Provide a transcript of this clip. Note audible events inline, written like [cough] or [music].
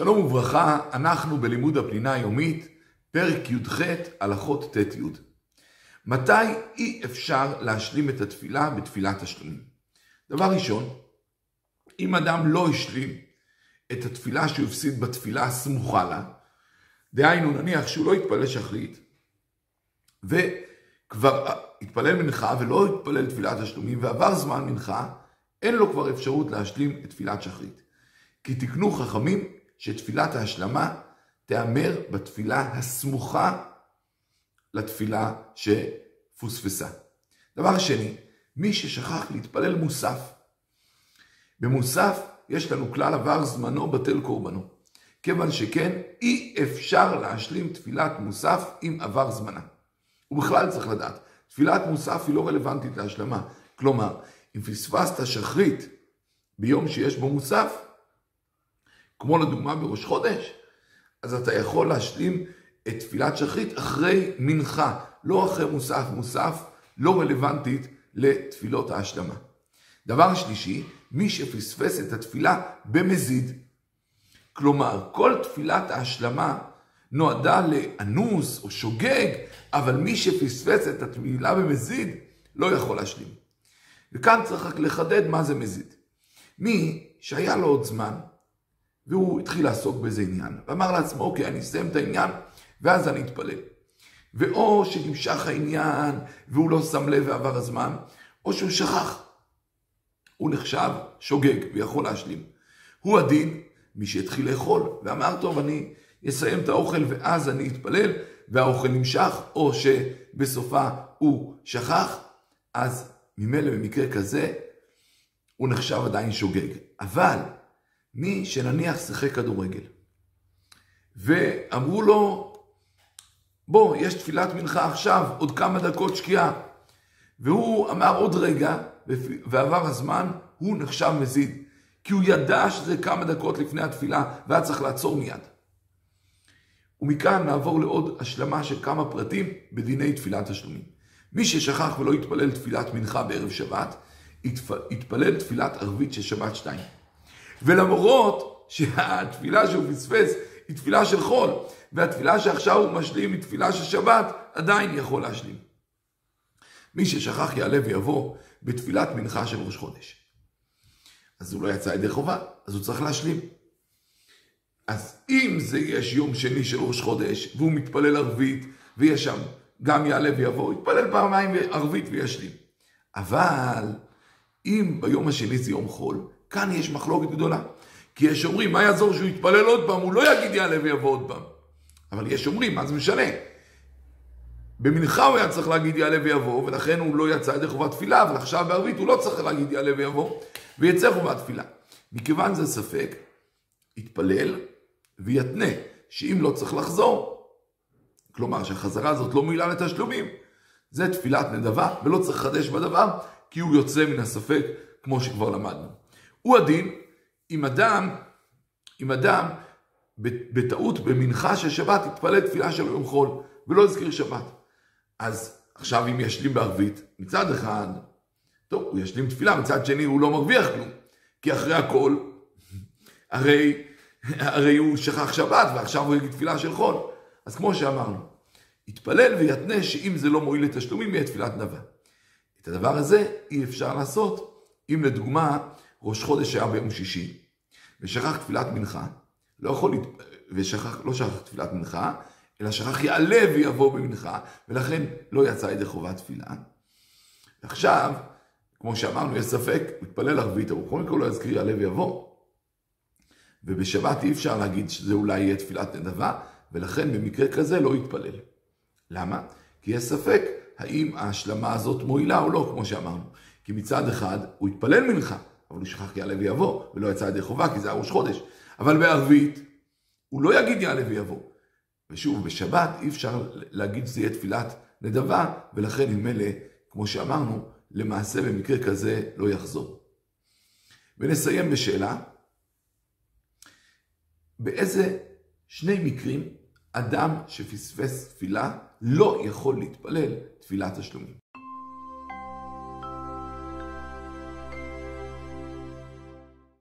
שלום וברכה, אנחנו בלימוד הפנינה היומית, פרק י"ח, הלכות ט"י. מתי אי אפשר להשלים את התפילה בתפילת השלמים? דבר ראשון, אם אדם לא השלים את התפילה שהוא הפסיד בתפילה הסמוכה לה, דהיינו נניח שהוא לא התפלל שחרית, וכבר התפלל מנחה ולא התפלל תפילת השלמים ועבר זמן מנחה, אין לו כבר אפשרות להשלים את תפילת שחרית. כי תקנו חכמים שתפילת ההשלמה תיאמר בתפילה הסמוכה לתפילה שפוספסה. דבר שני, מי ששכח להתפלל מוסף, במוסף יש לנו כלל עבר זמנו בטל קורבנו. כיוון שכן, אי אפשר להשלים תפילת מוסף אם עבר זמנה. ובכלל צריך לדעת, תפילת מוסף היא לא רלוונטית להשלמה. כלומר, אם פספסת שחרית ביום שיש בו מוסף, כמו לדוגמה בראש חודש, אז אתה יכול להשלים את תפילת שחרית אחרי מנחה, לא אחרי מוסף. מוסף לא רלוונטית לתפילות ההשלמה. דבר שלישי, מי שפספס את התפילה במזיד. כלומר, כל תפילת ההשלמה נועדה לאנוס או שוגג, אבל מי שפספס את התפילה במזיד לא יכול להשלים. וכאן צריך רק לחדד מה זה מזיד. מי שהיה לו עוד זמן, והוא התחיל לעסוק באיזה עניין, ואמר לעצמו, אוקיי, אני אסיים את העניין, ואז אני אתפלל. ואו שנמשך העניין, והוא לא שם לב ועבר הזמן, או שהוא שכח. הוא נחשב שוגג ויכול להשלים. הוא הדין, מי שהתחיל לאכול, ואמר, טוב, אני אסיים את האוכל ואז אני אתפלל, והאוכל נמשך, או שבסופה הוא שכח, אז ממילא במקרה כזה הוא נחשב עדיין שוגג. אבל מי שנניח שיחק כדורגל, ואמרו לו, בוא, יש תפילת מנחה עכשיו, עוד כמה דקות שקיעה. והוא אמר עוד רגע, ועבר הזמן, הוא נחשב מזיד. כי הוא ידע שזה כמה דקות לפני התפילה, והיה צריך לעצור מיד. ומכאן נעבור לעוד השלמה של כמה פרטים בדיני תפילת השלומים. מי ששכח ולא התפלל תפילת מנחה בערב שבת, התפלל תפילת ערבית של שבת שתיים. ולמרות שהתפילה שהוא פספס היא תפילה של חול, והתפילה שעכשיו הוא משלים היא תפילה של שבת, עדיין יכול להשלים. מי ששכח יעלה ויבוא בתפילת מנחה של ראש חודש. אז הוא לא יצא ידי חובה, אז הוא צריך להשלים. אז אם זה יש יום שני של ראש חודש, והוא מתפלל ערבית, ויש שם גם יעלה ויבוא, יתפלל פעמיים ערבית וישלים. אבל אם ביום השני זה יום חול, כאן יש מחלוקת גדולה. כי יש אומרים, מה יעזור שהוא יתפלל עוד פעם? הוא לא יגיד יעלה ויבוא עוד פעם. אבל יש אומרים, מה זה משנה? במנחה הוא היה צריך להגיד יעלה ויבוא, ולכן הוא לא יצא ידי חובת תפילה, אבל עכשיו בערבית הוא לא צריך להגיד יעלה ויבוא, ויצא חובת תפילה. מכיוון זה ספק, יתפלל ויתנה, שאם לא צריך לחזור, כלומר שהחזרה הזאת לא מועילה לתשלומים, זה תפילת נדבה, ולא צריך לחדש בדבר, כי הוא יוצא מן הספק, כמו שכבר למדנו. הוא הדין, אם אדם, אם אדם בטעות במנחה של שבת התפלל תפילה של יום חול, ולא הזכיר שבת. אז עכשיו אם ישלים בערבית, מצד אחד, טוב, הוא ישלים תפילה, מצד שני הוא לא מרוויח כלום. כי אחרי הכל, [laughs] הרי, הרי הוא שכח שבת ועכשיו הוא יגיד תפילה של חול. אז כמו שאמרנו, יתפלל ויתנה שאם זה לא מועיל לתשלומים, יהיה תפילת נבה. את הדבר הזה אי אפשר לעשות אם לדוגמה ראש חודש היה ביום שישי ושכח תפילת מנחה, לא יכול, ושכח, לא שכח תפילת מנחה, אלא שכח יעלה ויבוא במנחה, ולכן לא יצא ידי חובת תפילה. עכשיו, כמו שאמרנו, יש ספק, מתפלל ערבית, אבל בכל מקרה לא יזכיר יעלה ויבוא. ובשבת אי אפשר להגיד שזה אולי יהיה תפילת נדבה, ולכן במקרה כזה לא יתפלל. למה? כי יש ספק האם ההשלמה הזאת מועילה או לא, כמו שאמרנו. כי מצד אחד הוא התפלל מנחה, אבל הוא שכח יעלה ויבוא, ולא יצא ידי חובה, כי זה היה ראש חודש. אבל בערבית, הוא לא יגיד יעלה ויבוא. ושוב, בשבת אי אפשר להגיד שזה יהיה תפילת נדבה, ולכן ממילא, כמו שאמרנו, למעשה במקרה כזה לא יחזור. ונסיים בשאלה, באיזה שני מקרים אדם שפספס תפילה לא יכול להתפלל תפילת תשלומים?